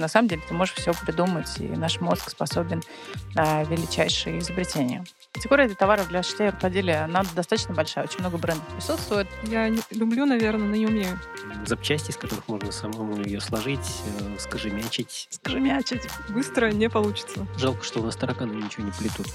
на самом деле ты можешь все придумать, и наш мозг способен на величайшие изобретения. Категория для товаров для шитья и рукоделия, она достаточно большая, очень много брендов присутствует. Я не, люблю, наверное, но не умею. Запчасти, из которых можно самому ее сложить, э, скажемячить. Скажемячить. Быстро не получится. Жалко, что у нас тараканы ничего не плетут.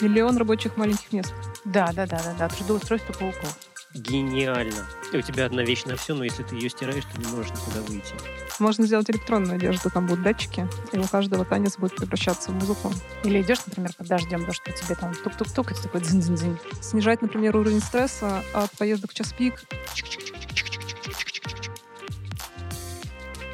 Миллион рабочих маленьких мест. Да, да, да, да, да. Трудоустройство пауков. Гениально. И у тебя одна вещь на все, но если ты ее стираешь, ты не можешь никуда выйти. Можно сделать электронную одежду, там будут датчики, и у каждого танец будет превращаться в музыку. Или идешь, например, под дождем, то, что тебе там тук-тук-тук, и ты такой дзинь-дзинь-дзинь. Снижать, например, уровень стресса от поездок в час пик.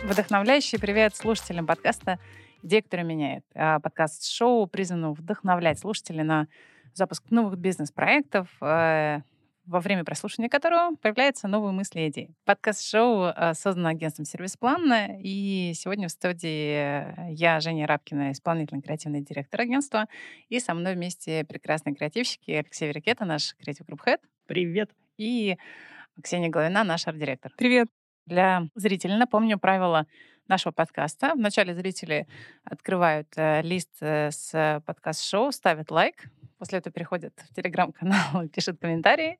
Вдохновляющий привет слушателям подкаста «Идея, которая меняет». А, подкаст-шоу призвано вдохновлять слушателей на запуск новых бизнес-проектов, э, во время прослушивания которого появляются новые мысли и идеи. Подкаст-шоу э, создан агентством «Сервис План», и сегодня в студии я, Женя Рабкина, исполнительный креативный директор агентства, и со мной вместе прекрасные креативщики Алексей Верикета, наш креатив групп Head. Привет. И Ксения Головина, наш арт-директор. Привет. Для зрителей напомню правила нашего подкаста. Вначале зрители открывают э, лист э, с подкаст-шоу, ставят лайк, после этого переходят в телеграм-канал и пишут комментарии.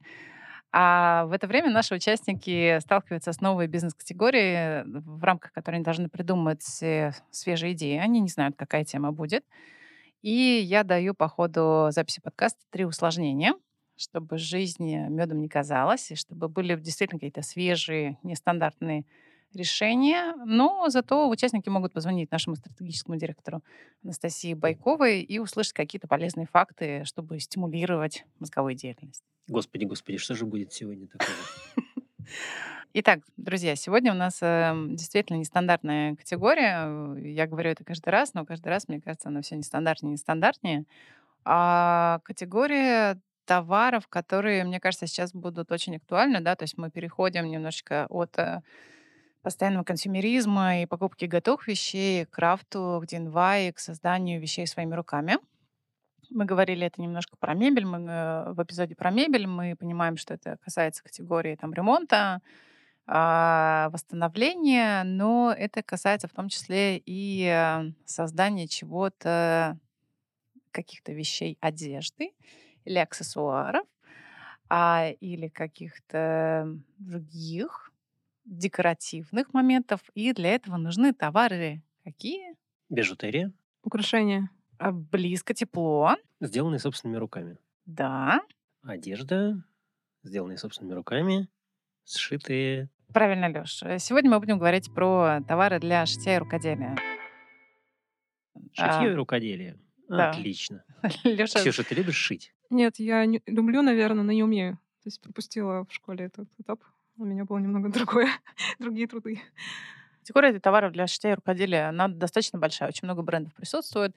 А в это время наши участники сталкиваются с новой бизнес-категорией, в рамках которой они должны придумать э, свежие идеи. Они не знают, какая тема будет. И я даю по ходу записи подкаста три усложнения, чтобы жизнь медом не казалась, и чтобы были действительно какие-то свежие, нестандартные решения, но зато участники могут позвонить нашему стратегическому директору Анастасии Байковой и услышать какие-то полезные факты, чтобы стимулировать мозговую деятельность. Господи, господи, что же будет сегодня такое? Итак, друзья, сегодня у нас э, действительно нестандартная категория. Я говорю это каждый раз, но каждый раз, мне кажется, она все нестандартнее и нестандартнее. А категория товаров, которые, мне кажется, сейчас будут очень актуальны, да, то есть мы переходим немножечко от э, постоянного консюмеризма и покупки готовых вещей, к крафту, к DIY, к созданию вещей своими руками. Мы говорили это немножко про мебель. Мы э, в эпизоде про мебель мы понимаем, что это касается категории там, ремонта, а, восстановления, но это касается в том числе и э, создания чего-то, каких-то вещей одежды или аксессуаров, а, или каких-то других декоративных моментов, и для этого нужны товары какие? Бижутерия. Украшения. А, близко, тепло. Сделанные собственными руками. Да. Одежда, сделанные собственными руками, сшитые. Правильно, Леш. Сегодня мы будем говорить про товары для шитья и рукоделия. Шитье а, и рукоделие. Да. Отлично. Леша... Ксюша, ты любишь шить? Нет, я не, люблю, наверное, но не умею. То есть пропустила в школе этот этап. У меня было немного другое, другие труды. Категория товаров для шитья и рукоделия, она достаточно большая. Очень много брендов присутствует.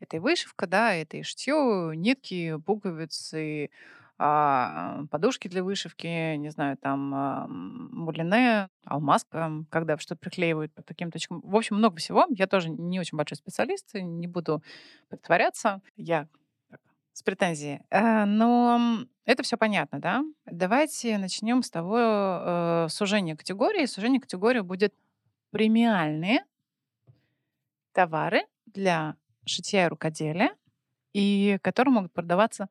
Это и вышивка, да, это и шитье, нитки, пуговицы, а, подушки для вышивки, не знаю, там а, мулине, алмазка, когда что-то приклеивают по таким точкам. В общем, много всего. Я тоже не очень большой специалист, не буду притворяться. Я с претензией. Э, но это все понятно, да? Давайте начнем с того э, сужения категории. Сужение категории будет премиальные товары для шитья и рукоделия, и которые могут продаваться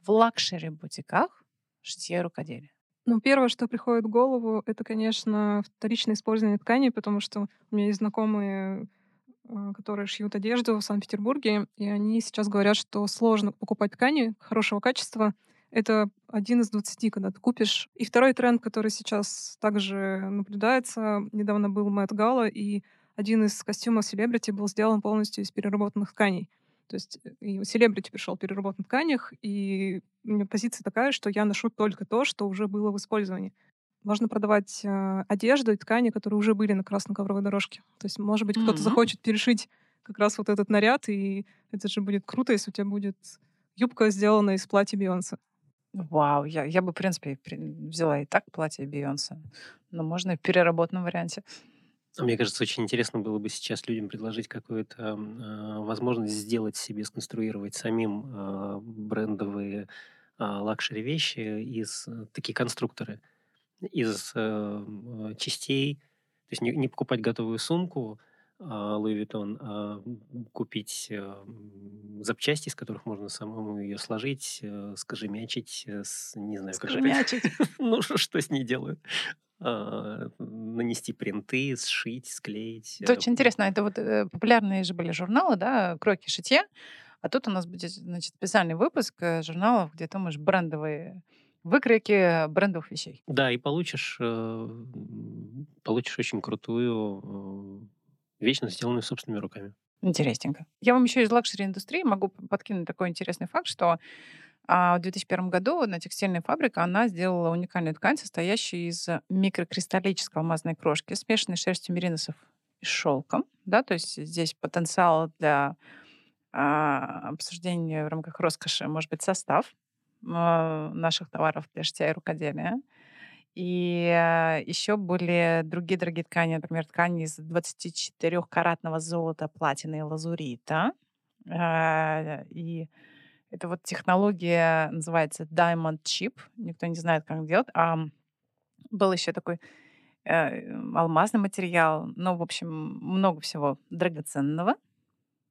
в лакшери-бутиках шитья и рукоделия. Ну, первое, что приходит в голову, это, конечно, вторичное использование ткани, потому что у меня есть знакомые которые шьют одежду в Санкт-Петербурге, и они сейчас говорят, что сложно покупать ткани хорошего качества. Это один из двадцати, когда ты купишь. И второй тренд, который сейчас также наблюдается, недавно был Мэтт Гала, и один из костюмов селебрити был сделан полностью из переработанных тканей. То есть э, и селебрити пришел в переработанных тканях, и у меня позиция такая, что я ношу только то, что уже было в использовании. Можно продавать э, одежду и ткани, которые уже были на красной ковровой дорожке. То есть, может быть, кто-то mm-hmm. захочет перешить как раз вот этот наряд, и это же будет круто, если у тебя будет юбка, сделана из платья Бейонсе. Вау, я, я бы, в принципе, взяла и так платье Бейонсе, но можно и в переработанном варианте. А мне кажется, очень интересно было бы сейчас людям предложить какую-то э, возможность сделать себе, сконструировать самим э, брендовые э, luxury вещи из э, такие конструкторы из э, частей есть не, не покупать готовую сумку, а, Louis Vuitton, а купить а, запчасти, из которых можно самому ее сложить, э, скажемячить, э, с, не знаю, Скажемячить. ну, что, что с ней делают? А, нанести принты, сшить, склеить. Это э, очень интересно. Это вот э, популярные же были журналы, да, «Кроки шитье». А тут у нас будет, значит, специальный выпуск э, журналов, где ты можешь брендовые выкройки брендовых вещей. Да, и получишь, э, получишь очень крутую э, вещь, сделанную собственными руками. Интересненько. Я вам еще из лакшери-индустрии могу подкинуть такой интересный факт, что а, в 2001 году на текстильной фабрике она сделала уникальную ткань, состоящую из микрокристаллической алмазной крошки, смешанной шерстью мериносов и шелком. Да, то есть здесь потенциал для а, обсуждения в рамках роскоши может быть состав наших товаров шитья и рукоделия. И э, еще были другие дорогие ткани, например, ткани из 24-каратного золота, платины и лазурита. Э, И это вот технология называется Diamond Chip. Никто не знает, как делать. А был еще такой э, алмазный материал. Ну, в общем, много всего драгоценного.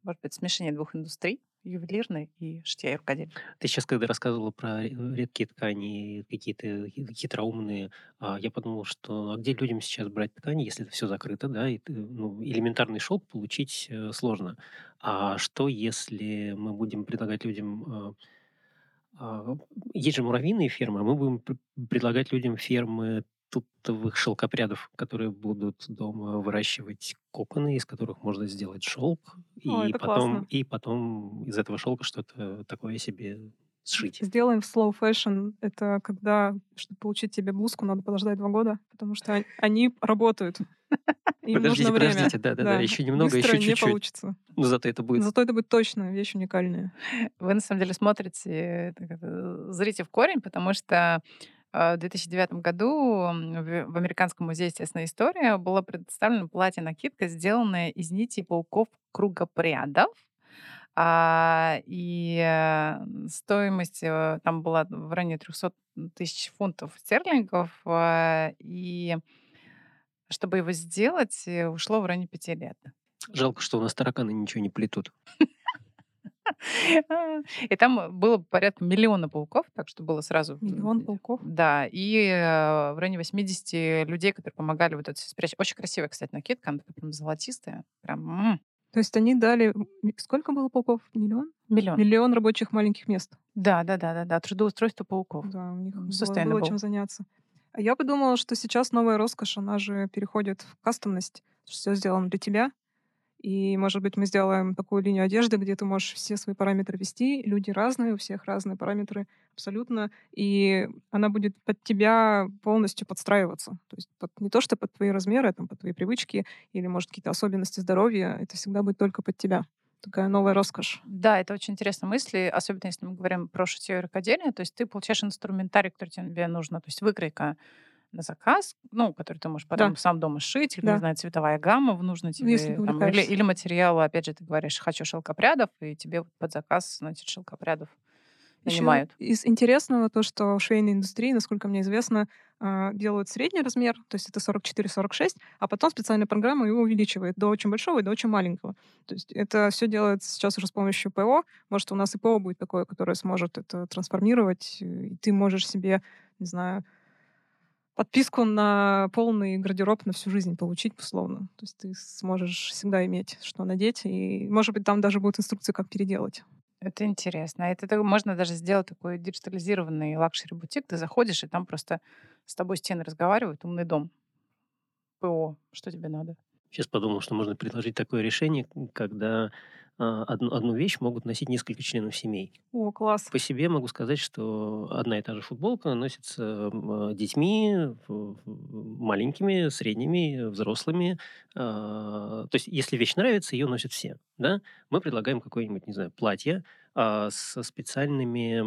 Может быть, смешение двух индустрий ювелирной и шитья и рукоделия. Ты сейчас, когда рассказывала про ре- редкие ткани, какие-то хи- хитроумные, а, я подумал, что а где людям сейчас брать ткани, если это все закрыто, да, и ну, элементарный шелк получить э, сложно. А что, если мы будем предлагать людям... а, а, Есть же муравьиные фермы, а мы будем пр- предлагать людям фермы тутовых шелкопрядов, которые будут дома выращивать коконы, из которых можно сделать шелк, О, и потом, классно. и потом из этого шелка что-то такое себе сшить. Сделаем в slow fashion. Это когда, чтобы получить тебе блузку, надо подождать два года, потому что он- они работают. Им Подождите, нужно время. подождите, да-да-да, еще немного, Быстро еще не чуть-чуть. получится. Но зато это будет Зато это будет точно вещь уникальная. Вы, на самом деле, смотрите, э, зрите в корень, потому что в 2009 году в Американском музее естественной истории была представлена платье-накидка, сделанная из нитей пауков кругопрядов. А, и э, стоимость э, там была в районе 300 тысяч фунтов стерлингов. И чтобы его сделать, э, ушло в районе пяти лет. Жалко, что у нас тараканы ничего не плетут. И там было порядка миллиона пауков, так что было сразу... Миллион пауков. Да, и э, в районе 80 людей, которые помогали вот это спрячь. Очень красивая, кстати, накидка, она такая прям золотистая. Прям То есть они дали... Сколько было пауков? Миллион? миллион. Миллион рабочих маленьких мест. Да, да, да, да, да. Трудоустройство пауков. Да, у них было чем заняться. А я подумала, что сейчас новая роскошь, она же переходит в кастомность. Все сделано для тебя. И, может быть, мы сделаем такую линию одежды, где ты можешь все свои параметры ввести. Люди разные, у всех разные параметры абсолютно. И она будет под тебя полностью подстраиваться. То есть под- не то, что под твои размеры, а там, под твои привычки или, может, какие-то особенности здоровья. Это всегда будет только под тебя. Такая новая роскошь. Да, это очень интересная мысль, особенно если мы говорим про шитье и рукоделие. То есть ты получаешь инструментарий, который тебе нужно, то есть выкройка на заказ, ну, который ты можешь потом Да. сам дома сшить, или, Да. не знаю, цветовая гамма в нужной Ну, если тебе, ты там, или, или материалы, опять же, ты говоришь, хочу шелкопрядов, и тебе под заказ, значит, шелкопрядов нанимают. из интересного то, что в швейной индустрии, насколько мне известно, а, делают средний размер, то есть это 44-46, а потом специальная программа его увеличивает до очень большого и до очень маленького. То есть это все делается сейчас уже с помощью ПО. Может, у нас и ПО будет такое, которое сможет это трансформировать, и ты можешь себе, не знаю, подписку на полный гардероб на всю жизнь получить, условно. То есть ты сможешь всегда иметь, что надеть, и, может быть, там даже будут инструкции, как переделать. Это интересно. Это так- можно даже сделать такой диджитализированный luxury-бутик. Ты заходишь, и там просто с тобой стены разговаривают, умный дом. ПО, что тебе надо? Сейчас подумал, что можно предложить такое решение, когда а, одну, одну вещь могут носить несколько членов семей. О, класс. По себе могу сказать, что одна и та же футболка носится а, детьми, в- маленькими, средними, взрослыми. А, То есть, если вещь нравится, ее носят все. Да? Мы предлагаем какое-нибудь, не знаю, платье а, со специальными,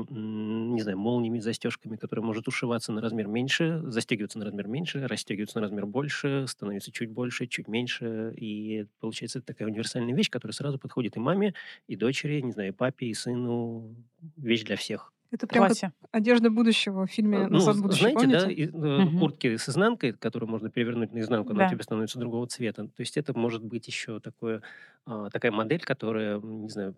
не знаю, молниями, застежками, которые может ушиваться на размер меньше, застегиваться на размер меньше, расстегиваться на размер больше, становится чуть больше, чуть меньше. И получается такая универсальная вещь, которая сразу подходит и маме, и дочери, не знаю, и папе, и сыну. Вещь для всех. Это прям как одежда будущего в фильме Э, Ну, «Назад в з- будущее», знаете, да, помните? и, э, куртки с изнанкой, которую можно перевернуть наизнанку, она у Да. тебя становится другого цвета. То есть это может быть еще такое, а, такая модель, которая, не знаю,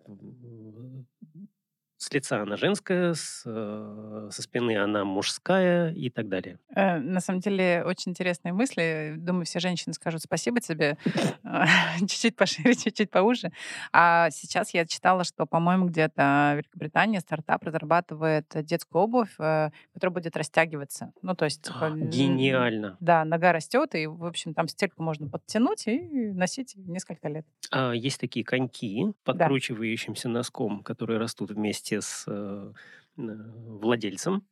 с лица она женская, с, э, со спины она мужская и так далее. Э, На самом деле очень интересные мысли. Думаю, все женщины скажут спасибо тебе. Чуть-чуть пошире, чуть-чуть поуже. А сейчас я читала, что, по-моему, где-то в Великобритании стартап разрабатывает детскую обувь, э, которая будет растягиваться. Ну, то есть, типа, н- Гениально. да, нога растет, и, в общем, там стельку можно подтянуть и носить несколько лет. А, есть такие коньки, Да. подкручивающимся носком, которые растут вместе с э, владельцем.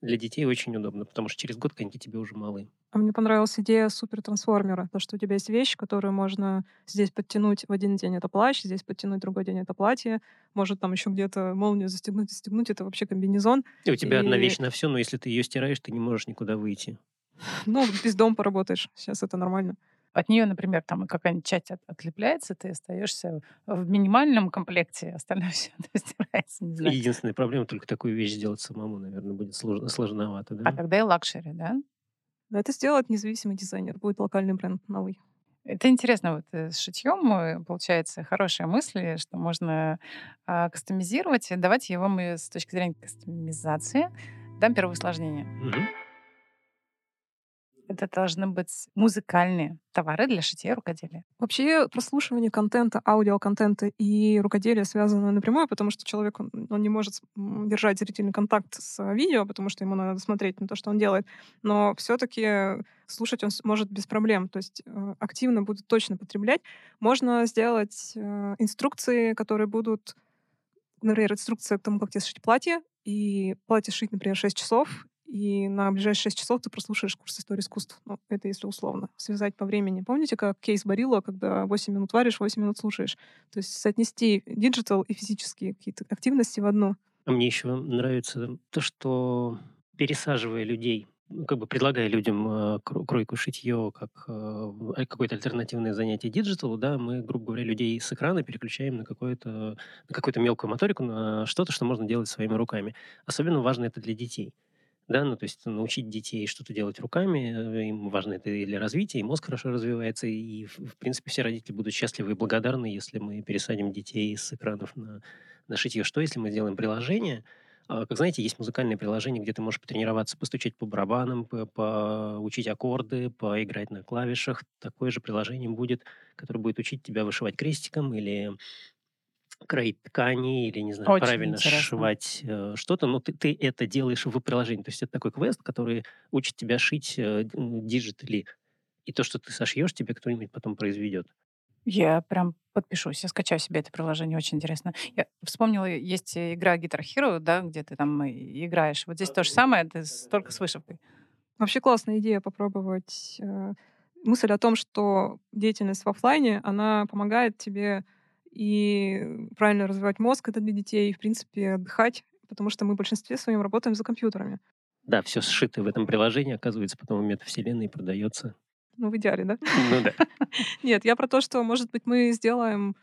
Для детей очень удобно, потому что через год коньки тебе уже малы. А мне понравилась идея супертрансформера. То, что у тебя есть вещь, которую можно здесь подтянуть в один день это плащ, здесь подтянуть другой день это платье. Может там еще где-то молнию застегнуть, застегнуть. Это вообще комбинезон. И у тебя одна И- вещь на все, но если ты ее стираешь, ты не можешь никуда выйти. Ну, без дома поработаешь. Сейчас это нормально. От нее, например, там какая-нибудь часть от- отлепляется, ты остаешься в минимальном комплекте, остальное все стирается, не знаю. Единственная проблема только такую вещь сделать самому, наверное, будет слож- сложновато, да? А тогда и luxury, да? Но это сделает независимый дизайнер. Будет локальный бренд новый. Это интересно, вот э, с шитьем получается хорошая мысль, что можно а, кастомизировать. Давайте его мы с точки зрения кастомизации дам первое усложнение. Мгм. Это должны быть музыкальные товары для шитья и рукоделия. Вообще прослушивание контента, аудиоконтента и рукоделия связаны напрямую, потому что человек он, он не может держать зрительный контакт с а, видео, потому что ему надо смотреть на то, что он делает. Но все-таки слушать он может без проблем. То есть э, активно будет точно потреблять. Можно сделать э, инструкции, которые будут, например, инструкция к тому, как тебе сшить платье, и платье шить, например, 6 часов, и на ближайшие 6 часов ты прослушаешь курс истории искусств. Ну, это если условно. Связать по времени. Помните, как кейс Barilla, когда 8 минут варишь, 8 минут слушаешь? То есть соотнести digital и физические какие-то активности в одну. А мне еще нравится то, что пересаживая людей, ну, как бы предлагая людям кро- кройку шитье как а- какое-то альтернативное занятие digital у, да, мы, грубо говоря, людей с экрана переключаем на какое-то на какую-то мелкую моторику, на что-то, что можно делать своими руками. Особенно важно это для детей. Да, ну, то есть научить детей что-то делать руками, э, им важно это и для развития, и мозг хорошо развивается, и, в принципе, все родители будут счастливы и благодарны, если мы пересадим детей с экранов на, на шитье. Что, если мы сделаем приложение, а, Как знаете, есть музыкальные приложения, где ты можешь потренироваться, постучать по барабанам, по- поучить аккорды, поиграть на клавишах. Такое же приложение будет, которое будет учить тебя вышивать крестиком или кроить ткани, или, не знаю, Очень правильно интересно. сшивать э, что-то, но ты, ты это делаешь в приложении. То есть это такой квест, который учит тебя шить э, digitally. И то, что ты сошьешь, тебе кто-нибудь потом произведет. Я прям подпишусь, я скачаю себе это приложение, очень интересно. Я вспомнила, есть э, игра Guitar Hero, да, где ты там и- играешь. Вот здесь то же самое, ты только с вышивкой. Вообще классная идея попробовать э, мысль о том, что деятельность в оффлайне, она помогает тебе и правильно развивать мозг, это для детей, и, в принципе, отдыхать, потому что мы в большинстве своем работаем за компьютерами. Да, все сшито в этом приложении, оказывается, потом в метавселенной продается. Ну, в идеале, да? Ну да. Нет, я про то, что, может быть, мы сделаем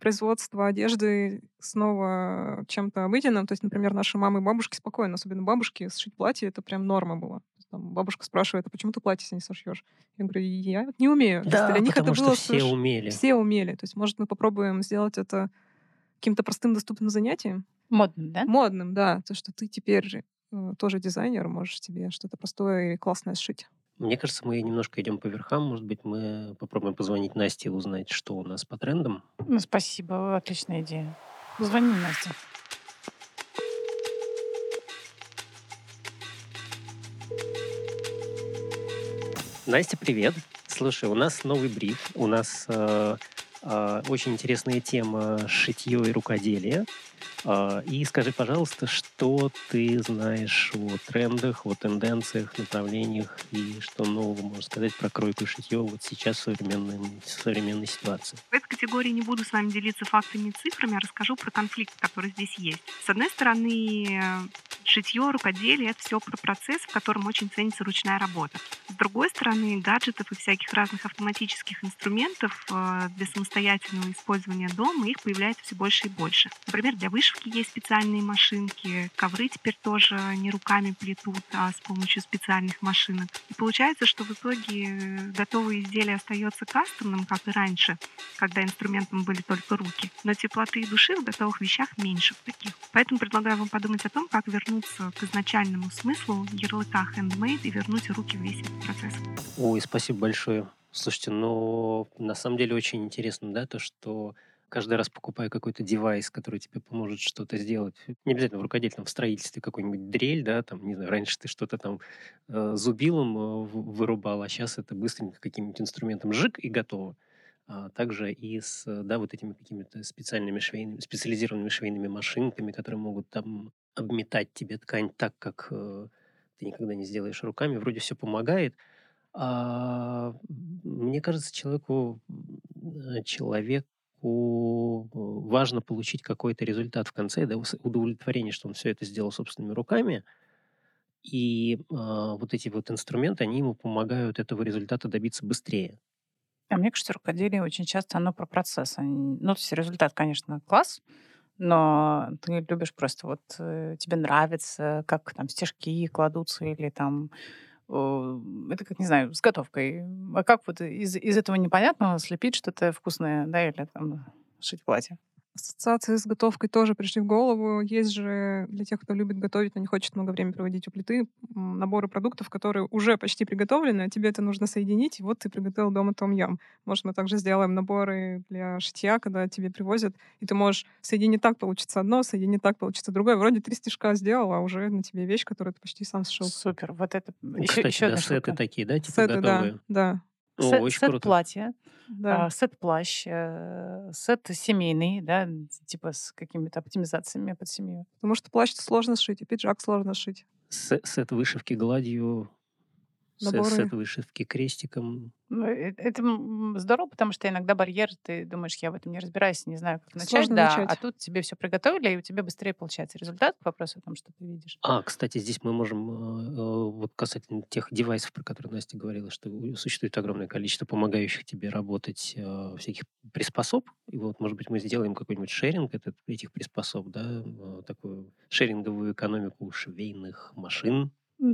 производство одежды снова чем-то обыденным. То есть, например, наши мамы и бабушки спокойно, особенно бабушки, сшить платье — это прям норма была. Там бабушка спрашивает, а почему ты платье не сошьешь? Я говорю, я не умею. Да, для них потому это что было все соверш- умели. Все умели. То есть, может, мы попробуем сделать это каким-то простым, доступным занятием? Модно, да? Модным, да. То, что ты теперь э, тоже дизайнер, можешь себе что-то простое и классное сшить. Мне кажется, мы немножко идем по верхам. Может быть, мы попробуем позвонить Насте и узнать, что у нас по трендам. Ну, спасибо, отличная идея. Звони, Настя. Настя, привет. Слушай, у нас новый бриф. У нас э, э, очень интересная тема шитье и рукоделие. Э, и скажи, пожалуйста, что ты знаешь о трендах, о тенденциях, направлениях и что нового можешь сказать про кройку и шитье вот сейчас в современной, современной ситуации? В этой категории не буду с вами делиться фактами и цифрами, а расскажу про конфликт, который здесь есть. С одной стороны, шитье, рукоделие — это все про процесс, в котором очень ценится ручная работа. С другой стороны, гаджетов и всяких разных автоматических инструментов э, для самостоятельного использования дома их появляется все больше и больше. Например, для вышивки есть специальные машинки, ковры теперь тоже не руками плетут, а с помощью специальных машинок. И получается, что в итоге готовое изделие остается кастомным, как и раньше, когда инструментом были только руки. Но теплоты и души в готовых вещах меньше в таких. Поэтому предлагаю вам подумать о том, как вернуться к изначальному смыслу ярлыка handmade и вернуть руки в весь этот процесс. Ой, спасибо большое. Слушайте, но на самом деле очень интересно, да, то, что каждый раз покупая какой-то девайс, который тебе поможет что-то сделать, не обязательно в рукодельном, в строительстве какой-нибудь дрель, да, там, не знаю, раньше ты что-то там э, зубилом э, вырубал, а сейчас это быстренько каким-нибудь инструментом жик и готово. А также и с, да, вот этими какими-то специальными швейными, специализированными швейными машинками, которые могут там обметать тебе ткань так, как э, ты никогда не сделаешь руками, вроде все помогает. А, мне кажется, человеку, человек важно получить какой-то результат в конце, да, удовлетворение, что он все это сделал собственными руками. И а, вот эти вот инструменты, они ему помогают этого результата добиться быстрее. А мне кажется, рукоделие очень часто оно про процесс. Ну, то есть результат, конечно, класс, но ты любишь просто вот э, тебе нравится, как там стежки кладутся или там э, это как, не знаю, с готовкой. А как вот из, из этого непонятного слепить что-то вкусное, да, или там шить платье? Ассоциации с готовкой тоже пришли в голову. Есть же для тех, кто любит готовить, но не хочет много времени проводить у плиты, наборы продуктов, которые уже почти приготовлены, а тебе это нужно соединить, и вот ты приготовил дома том ям. Может, мы также сделаем наборы для шитья, когда тебе привозят, и ты можешь соединить так, получится одно, соединить так, получится другое. Вроде три стежка сделал, а уже на тебе вещь, которую ты почти сам сшил. Супер. Вот это еще, Кстати, еще да, сеты такие, да, типа сеты, готовые? Да, да. О, сет, очень сет круто. платья, Да. а, сет плащ, э, сет семейный, да, типа с какими-то оптимизациями под семью. Потому что плащ сложно сшить, и пиджак сложно сшить. Се- Сет вышивки гладью, се- Наборы. сет вышивки крестиком. Ну, э, Это здорово, потому что иногда барьер, ты думаешь, я в этом не разбираюсь, не знаю, как начать, Сложно да, начать. а тут тебе все приготовили, и у тебя быстрее получается результат к вопросу о том, что ты видишь. А, кстати, здесь мы можем, э, э, вот касательно тех девайсов, про которые Настя говорила, что существует огромное количество помогающих тебе работать э, всяких приспособ. И вот, может быть, мы сделаем какой-нибудь шеринг этот, этих приспособ, да, э, такую шеринговую экономику швейных машин.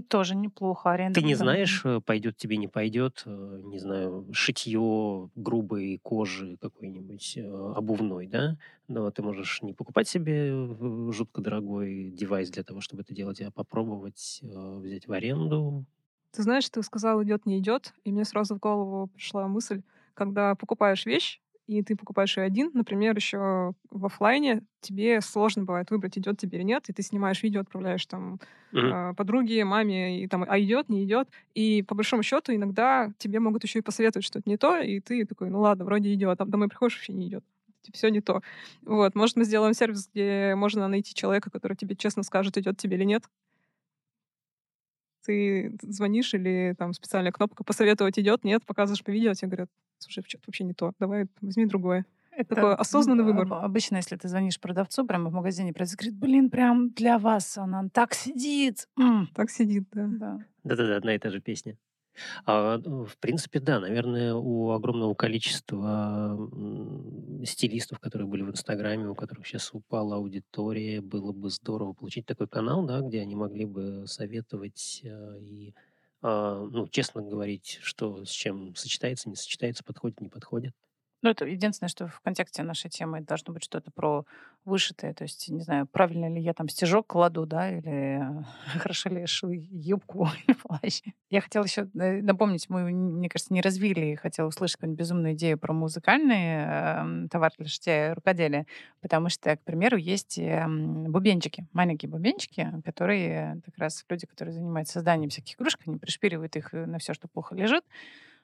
Тоже неплохо. Аренда. Ты не да. знаешь, э, пойдет тебе, не пойдет, э, не знаю, шитье грубой кожи какой-нибудь э, обувной, да, но ты можешь не покупать себе жутко дорогой девайс для того, чтобы это делать, а попробовать взять в аренду. Ты знаешь, ты сказал, идет, не идет, и мне сразу в голову пришла мысль, когда покупаешь вещь, и ты покупаешь ее один, например, еще в оффлайне, тебе сложно бывает выбрать, идет тебе или нет, и ты снимаешь видео, отправляешь там а, подруге, маме, и там, а идет, не идет. И по большому счету иногда тебе могут еще и посоветовать, что это не то, и ты такой, ну ладно, вроде идет, а домой приходишь, вообще не идет. Все не то. Вот, может, мы сделаем сервис, где можно найти человека, который тебе честно скажет, идет тебе или нет. Ты звонишь или там специальная кнопка посоветовать идет, нет, показываешь по видео, тебе говорят, слушай, что-то вообще не то, давай возьми другое. Это Такой осознанный выбор. об- Обычно, если ты звонишь продавцу прямо в магазине, продавец говорит, блин, прям для вас она так сидит. М, Так сидит, да. Да. Да-да-да, одна и та же песня. А, ну, в принципе, да, наверное, у огромного количества стилистов, которые были в Инстаграме, у которых сейчас упала аудитория, было бы здорово получить такой канал, да, где они могли бы советовать э, и, а, ну, честно говорить, что с чем сочетается, не сочетается, подходит, не подходит. Ну, это единственное, что в контексте нашей темы должно быть что-то про вышитое. То есть, не знаю, правильно ли я там стежок кладу, да, или хорошо ли я шила юбку или плащ. Я хотела еще напомнить, мы, мне кажется, не развили, хотела услышать какую-нибудь безумную идею про музыкальный эм, товар для шитья и рукоделия, потому что, к примеру, есть эм, бубенчики, маленькие бубенчики, которые как раз люди, которые занимаются созданием всяких игрушек, они пришпиливают их э, на все, что плохо лежит,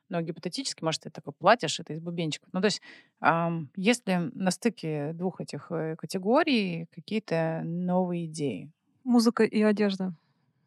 но гипотетически, может, это такое платье, это из бубенчиков. Ну, то есть, ам, если на стыке двух этих э, категорий какие-то новые идеи? Музыка и одежда.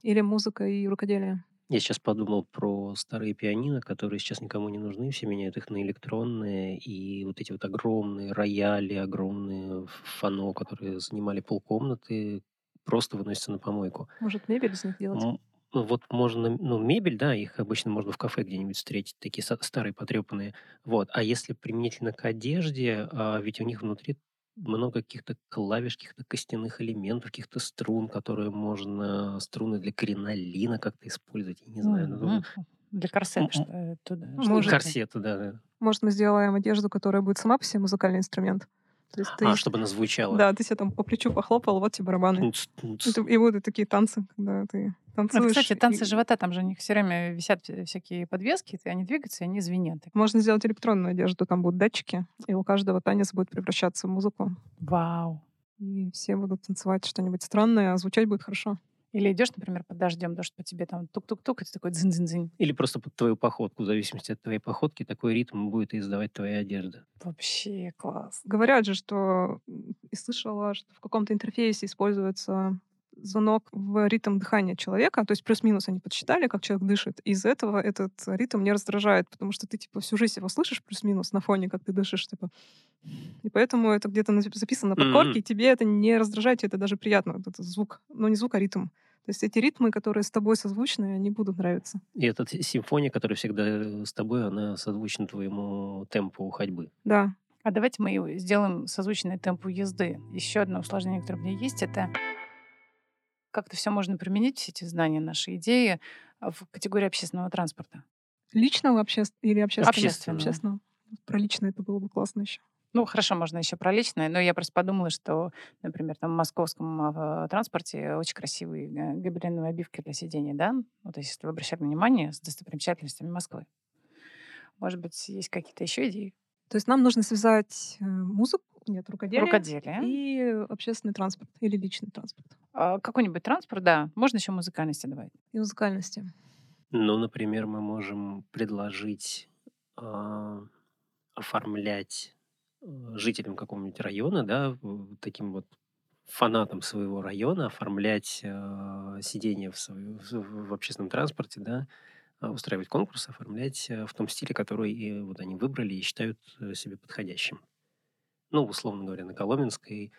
Или музыка и рукоделие. Я сейчас подумал про старые пианино, которые сейчас никому не нужны, все меняют их на электронные, и вот эти вот огромные рояли, огромные фано, которые занимали полкомнаты, просто выносятся на помойку. Может, мебель из них делать? Ну, вот можно, ну, мебель, да, их обычно можно в кафе где-нибудь встретить, такие старые, потрепанные. Вот. А если применительно к одежде, а, ведь у них внутри много каких-то клавиш, каких-то костяных элементов, каких-то струн, которые можно, струны для кринолина как-то использовать, я не знаю. Ну, Мгм. Для корсета м, что, э. Ну, может. это? корсеты, да, да. Может, мы сделаем одежду, которая будет сама по себе музыкальный инструмент. То есть ты, А, чтобы она звучала. да, ты себе там по плечу похлопал, вот тебе барабаны. Тунц, тунц. И, ты- и будут такие танцы, когда ты Танцуешь. кстати, танцы и- живота, там же у них все время висят вся- всякие подвески, и они двигаются, и они звенят. Можно сделать электронную одежду, там будут датчики, и у каждого танец будет превращаться в музыку. Вау. И все будут танцевать что-нибудь странное, а звучать будет хорошо. Или идешь, например, под дождем, дождь по тебе там тук-тук-тук, и ты такой дзынь-дзынь-дзынь. Или просто под твою походку. В зависимости от твоей походки такой ритм будет издавать твоя одежда. Вообще класс. Говорят же, что и слышала, что в каком-то интерфейсе используется звонок в ритм дыхания человека, то есть плюс-минус они подсчитали, как человек дышит. И из-за этого этот ритм не раздражает, потому что ты типа всю жизнь его слышишь плюс-минус на фоне, как ты дышишь, типа. И поэтому это где-то записано на подкорке, Мгм. и тебе это не раздражает, тебе это даже приятно, вот этот звук. Но не звук, а ритм. То есть эти ритмы, которые с тобой созвучны, они будут нравиться. И эта симфония, которая всегда э, с тобой, она созвучна твоему темпу ходьбы. Да. А давайте мы сделаем созвучный темпу езды. Еще одно усложнение, которое у меня есть, это как-то все можно применить, все эти знания, наши идеи а, в категории общественного транспорта. Личного обще... или общественного? Общественного. Общественного. Про личное это было бы классно еще. Ну, хорошо, можно еще про личное, но я просто подумала, что, например, там в московском а, транспорте очень красивые гобеленовые обивки для сидений, да? Вот если вы обращали внимание, с достопримечательностями Москвы. Может быть, есть какие-то еще идеи? То есть нам нужно связать э, музыку, нет, рукоделие, Рукоделие. и общественный транспорт или личный транспорт А, Какой-нибудь транспорт, да. Можно еще музыкальности добавить. и музыкальности. Ну, например, мы можем предложить а, оформлять э, жителям какого-нибудь района, да, таким вот фанатам своего района, оформлять э, сидение в, свою- в- в общественном транспорте, да, устраивать конкурс, оформлять э, в том стиле, который и вот они выбрали и считают э, себе подходящим. Ну, условно говоря, на Коломенской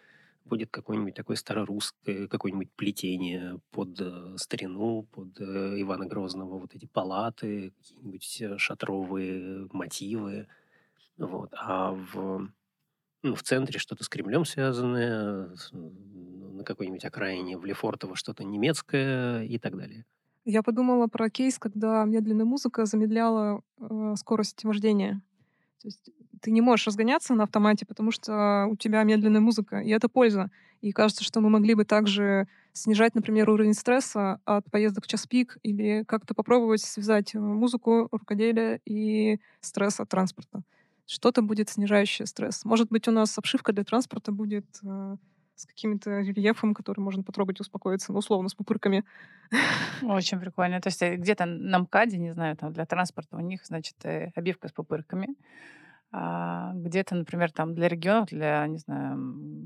будет какое-нибудь такое старорусское, какое-нибудь плетение под э, старину, под э, Ивана Грозного, вот эти палаты, какие-нибудь э, шатровые мотивы. Вот. А в, ну, в центре что-то с Кремлем связанное, на какой-нибудь окраине в Лефортово что-то немецкое и так далее. Я подумала про кейс, когда медленная музыка замедляла э, скорость вождения. То есть ты не можешь разгоняться на автомате, потому что у тебя медленная музыка, и это польза. И кажется, что мы могли бы также снижать, например, уровень стресса от поездок в час пик или как-то попробовать связать э, музыку, рукоделие и стресс от транспорта. Что-то будет снижающее стресс. Может быть, у нас обшивка для транспорта будет э, с каким-то рельефом, который можно потрогать и успокоиться, ну, условно, с пупырками. Очень прикольно. То есть э, где-то на МКАДе, не знаю, там для транспорта у них, значит, э, обивка с пупырками. А где-то, например, там для регионов, для, не знаю,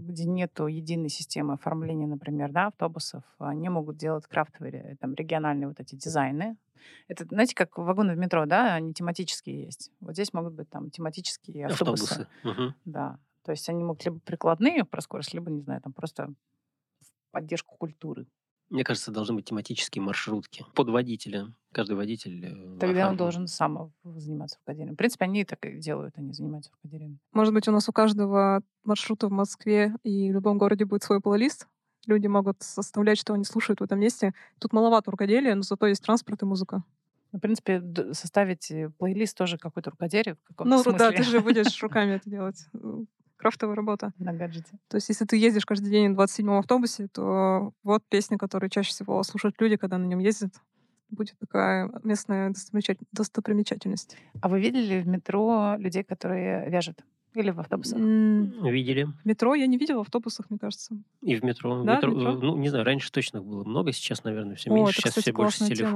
где нету единой системы оформления, например, да, автобусов, они могут делать крафтовые, там, региональные вот эти дизайны. Это, знаете, как вагоны в метро, да, они тематические есть. Вот здесь могут быть там тематические автобусы. Автобусы. Мгм. Да. То есть они могут либо прикладные про скорость, либо, не знаю, там просто в поддержку культуры. Мне кажется, должны быть тематические маршрутки под водителя. Каждый водитель э, Тогда он оформил. должен сам заниматься рукоделием. В принципе, они и так и делают, они занимаются рукоделием. Может быть, у нас у каждого маршрута в Москве и в любом городе будет свой плейлист. Люди могут составлять, что они слушают в этом месте. Тут маловато рукоделия, но зато есть транспорт и музыка. Ну, в принципе, составить э, плейлист тоже какой-то рукоделие в каком-то Ну смысле да, ты же будешь руками это делать. Крафтовая работа. на гаджете. То есть, если ты ездишь каждый день на 27-м автобусе, то вот песня, которую чаще всего слушают люди, когда на нем ездят, будет такая местная достопримечатель- достопримечательность. А вы видели в метро людей, которые вяжут? Или в автобусах? Видели. В метро я не видела, в автобусах, мне кажется. И в метро. В Да, в метро, метро? э, Ну, не знаю, раньше точно их было много, сейчас, наверное, все О, меньше. это, Сейчас кстати, все больше с классная тема.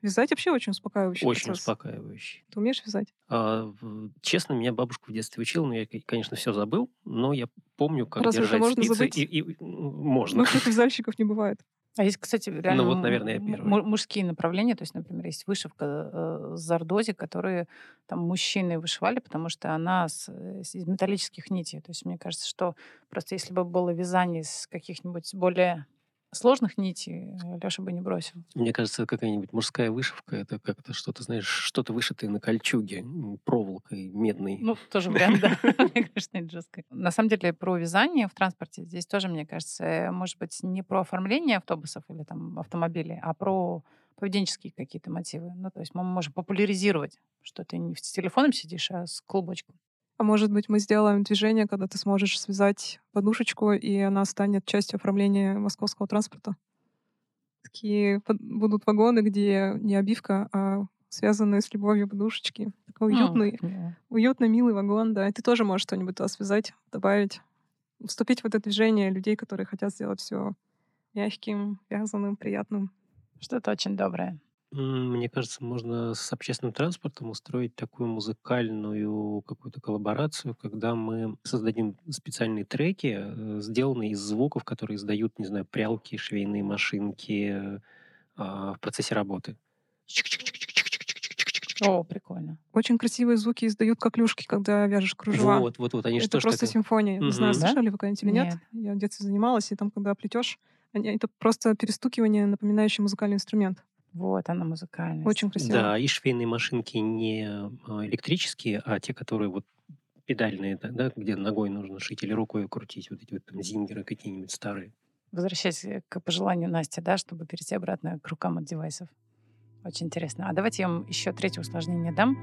Вязать вообще очень успокаивающий Очень процесс. успокаивающий. Ты умеешь вязать? А, честно, меня бабушка в детстве учила, но я, конечно, все забыл, но я помню, как Разве это держать можно спицы. забыть? И, и- можно. Ну, вязальщиков не бывает. А есть, кстати, реально вот, м- наверное, мужские направления. То есть, например, есть вышивка э, с зардози, которые там мужчины вышивали, потому что она с, э, с- из металлических нитей. То есть мне кажется, что просто если бы было вязание из каких-нибудь более Сложных нитей Леша бы не бросил. Мне кажется, какая-нибудь мужская вышивка, это как-то что-то, знаешь, что-то вышитое на кольчуге, проволокой медной. Ну, тоже вариант, да. Мне кажется, это жестко. На самом деле, про вязание в транспорте здесь тоже, мне кажется, может быть, не про оформление автобусов или там автомобилей, а про поведенческие какие-то мотивы. Ну, то есть мы можем популяризировать, что ты не с телефоном сидишь, а с клубочком. А может быть, мы сделаем движение, когда ты сможешь связать подушечку, и она станет частью оформления московского транспорта? Такие будут вагоны, где не обивка, а связанные с любовью подушечки. Такой уютный, mm, уютно милый вагон, да. И ты тоже можешь что-нибудь туда связать, добавить, вступить в это движение людей, которые хотят сделать все мягким, вязаным, приятным. Что-то очень доброе. Мне кажется, можно с общественным транспортом устроить такую музыкальную какую-то коллаборацию, когда мы создадим специальные треки, э, сделанные из звуков, которые издают, не знаю, прялки, швейные машинки а, в процессе работы. О, прикольно. Очень красивые звуки издают коклюшки, когда вяжешь кружева. Вот, вот, вот. Они это просто такое? симфония. Не знаю, Мгм. слышали вы когда-нибудь или нет? Нет. Я в детстве занималась, и там, когда плетешь, это просто перестукивание, напоминающее музыкальный инструмент. Вот она музыкальность. Очень красиво. Да, и швейные машинки не а, электрические, а те, которые вот педальные, да, да, где ногой нужно шить или рукой крутить, вот эти вот там зингеры какие-нибудь старые. Возвращаясь к пожеланию Насти, да, чтобы перейти обратно к рукам от девайсов. Очень интересно. А давайте я вам еще третье усложнение дам.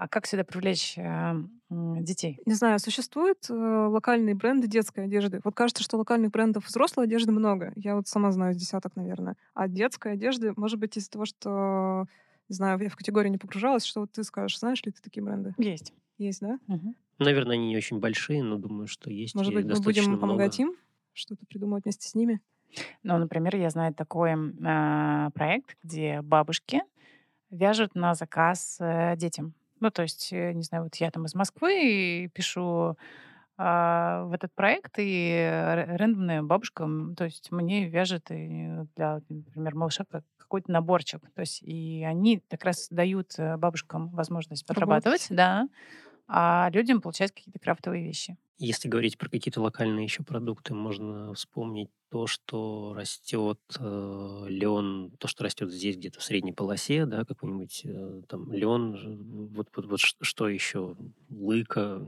А как сюда привлечь э, детей? Не знаю, существуют э, локальные бренды детской одежды. Вот кажется, что локальных брендов взрослой одежды много. Я вот сама знаю десяток, наверное. А детской одежды, может быть, из-за того, что, не знаю, я в категорию не погружалась, что вот ты скажешь, знаешь ли ты такие бренды? Есть. Есть, да? Угу. Наверное, они не очень большие, но думаю, что есть. Может быть, мы будем помогать им что-то придумать вместе с ними? Ну, например, я знаю такой э, проект, где бабушки вяжут на заказ э, детям. Ну, то есть, э, не знаю, вот я там из Москвы и пишу а, в этот проект, и рандомная бабушка, то есть мне вяжет и для, например, малыша какой-то наборчик. То есть и они как раз дают э, бабушкам возможность подрабатывать, да, а людям получать какие-то крафтовые вещи. Если говорить про какие-то локальные еще продукты, можно вспомнить то, что растет э, лен, то, что растет здесь где-то в средней полосе, да, какой-нибудь э, там лен, вот, вот, вот что еще, лыка,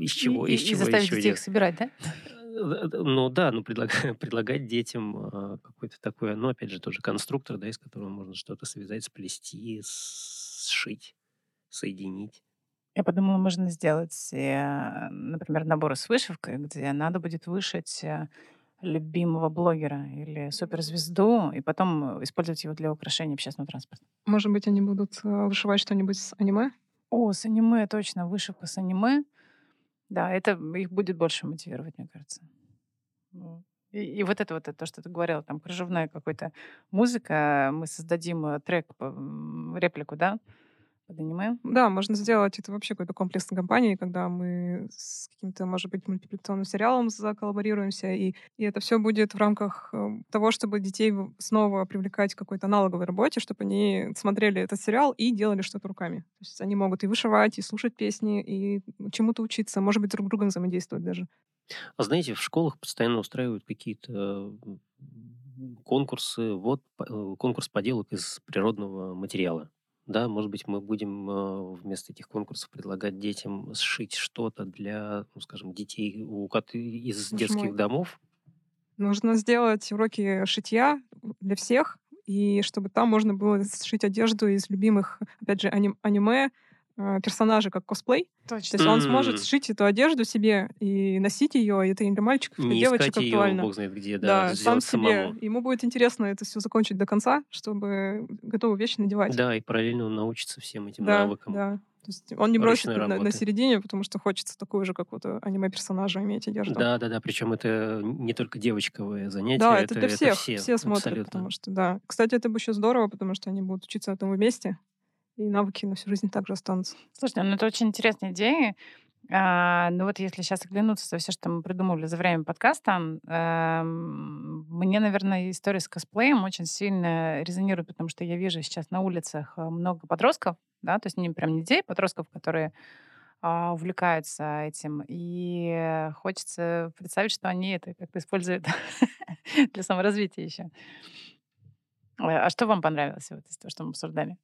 из чего, и, из и, чего и заставить еще детей их собирать, да? Э, ну да, ну предлагать, предлагать детям э, какой-то такой, ну опять же тоже конструктор, да, из которого можно что-то связать, сплести, сшить, соединить. Я подумала, можно сделать, э, например, набор с вышивкой, где надо будет вышить э, любимого блогера или суперзвезду, и потом использовать его для украшения общественного транспорта. Может быть, они будут э, вышивать что-нибудь с аниме? О, с аниме, точно, вышивка с аниме. Да, это их будет больше мотивировать, мне кажется. И, и вот это вот то, что ты говорила, там кружевная какая-то музыка, мы создадим трек, реплику, да, под аниме? Да, можно сделать это вообще какой-то комплексной компанией, когда мы с каким-то, может быть, мультипликационным сериалом заколлаборируемся, и, и это все будет в рамках э, того, чтобы детей снова привлекать к какой-то аналоговой работе, чтобы они смотрели этот сериал и делали что-то руками. То есть они могут и вышивать, и слушать песни, и чему-то учиться, может быть, друг с другом взаимодействовать даже. А знаете, в школах постоянно устраивают какие-то конкурсы. Вот э, конкурс поделок из природного материала. Да, может быть, мы будем э, вместо этих конкурсов предлагать детям сшить что-то для, ну, скажем, детей у, из Боже детских мой. домов. Нужно сделать уроки шитья для всех, и чтобы там можно было сшить одежду из любимых, опять же, аним- аниме, э, персонажа как косплей. Точно. То есть он сможет сшить эту одежду себе и носить ее, и это и для мальчиков, и для девочек ее, актуально. бог знает где, да, да сам себе. Ему будет интересно это все закончить до конца, чтобы готовые вещи надевать. Да, и параллельно он научится всем этим да, навыкам. Да, то есть он не бросит на, на середине, потому что хочется такую же какую-то аниме-персонажа иметь одежду. Да, да, да. Причем это не только девочковое занятие. Да, это, это для всех. Это все, все смотрят, абсолютно. потому что, да. Кстати, это бы еще здорово, потому что они будут учиться этому вместе и навыки на всю жизнь также останутся. Слушайте, ну это очень интересная идея. А, ну вот если сейчас оглянуться за все, что мы придумали за время подкаста, э, мне, наверное, история с косплеем очень сильно резонирует, потому что я вижу сейчас на улицах э, много подростков, да, то есть не прям не детей, подростков, которые а, увлекаются этим. И хочется представить, что они это как-то используют для саморазвития еще. А что вам понравилось вот из того, что мы обсуждали?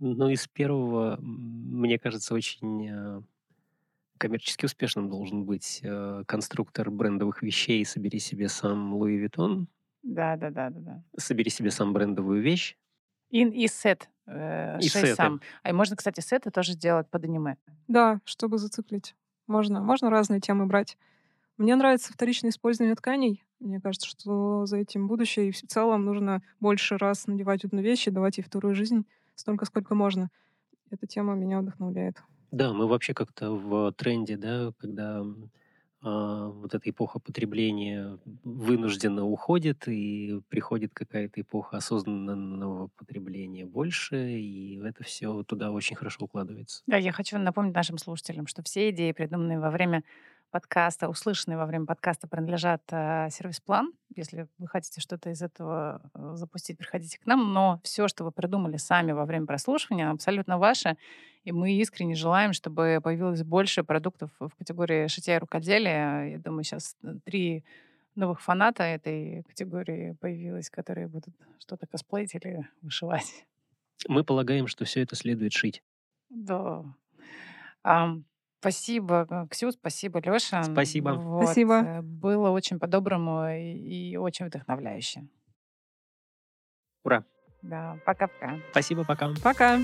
Ну, из первого, мне кажется, очень э, коммерчески успешным должен быть э, конструктор брендовых вещей «Собери себе сам Луи Виттон». Да, да, да, да, да. «Собери себе сам брендовую вещь». И, и сет. Э, и шей сеты. сам. А можно, кстати, сеты тоже делать под аниме. Да, чтобы зациклить. Можно, можно разные темы брать. Мне нравится вторичное использование тканей. Мне кажется, что за этим будущее. И в целом нужно больше раз надевать одну вещь и давать ей вторую жизнь столько, сколько можно. Эта тема меня вдохновляет. Да, мы вообще как-то в тренде, да, когда а, вот эта эпоха потребления вынужденно уходит, и приходит какая-то эпоха осознанного потребления больше, и это все туда очень хорошо укладывается. Да, я хочу напомнить нашим слушателям, что все идеи, придуманные во время подкаста, услышанные во время подкаста, принадлежат э, сервис-план. Если вы хотите что-то из этого э, запустить, приходите к нам. Но все, что вы придумали сами во время прослушивания, абсолютно ваше. И мы искренне желаем, чтобы появилось больше продуктов в категории шитья и рукоделия. Я думаю, сейчас э, три новых фаната этой категории появилось, которые будут что-то косплеить или вышивать. Мы полагаем, что все это следует шить. Да. Спасибо, э, Ксю, спасибо, Леша. Спасибо. Вот. Спасибо. э, Было очень по-доброму и, и очень вдохновляюще. Ура. Да, пока-пока. Спасибо, пока. Пока!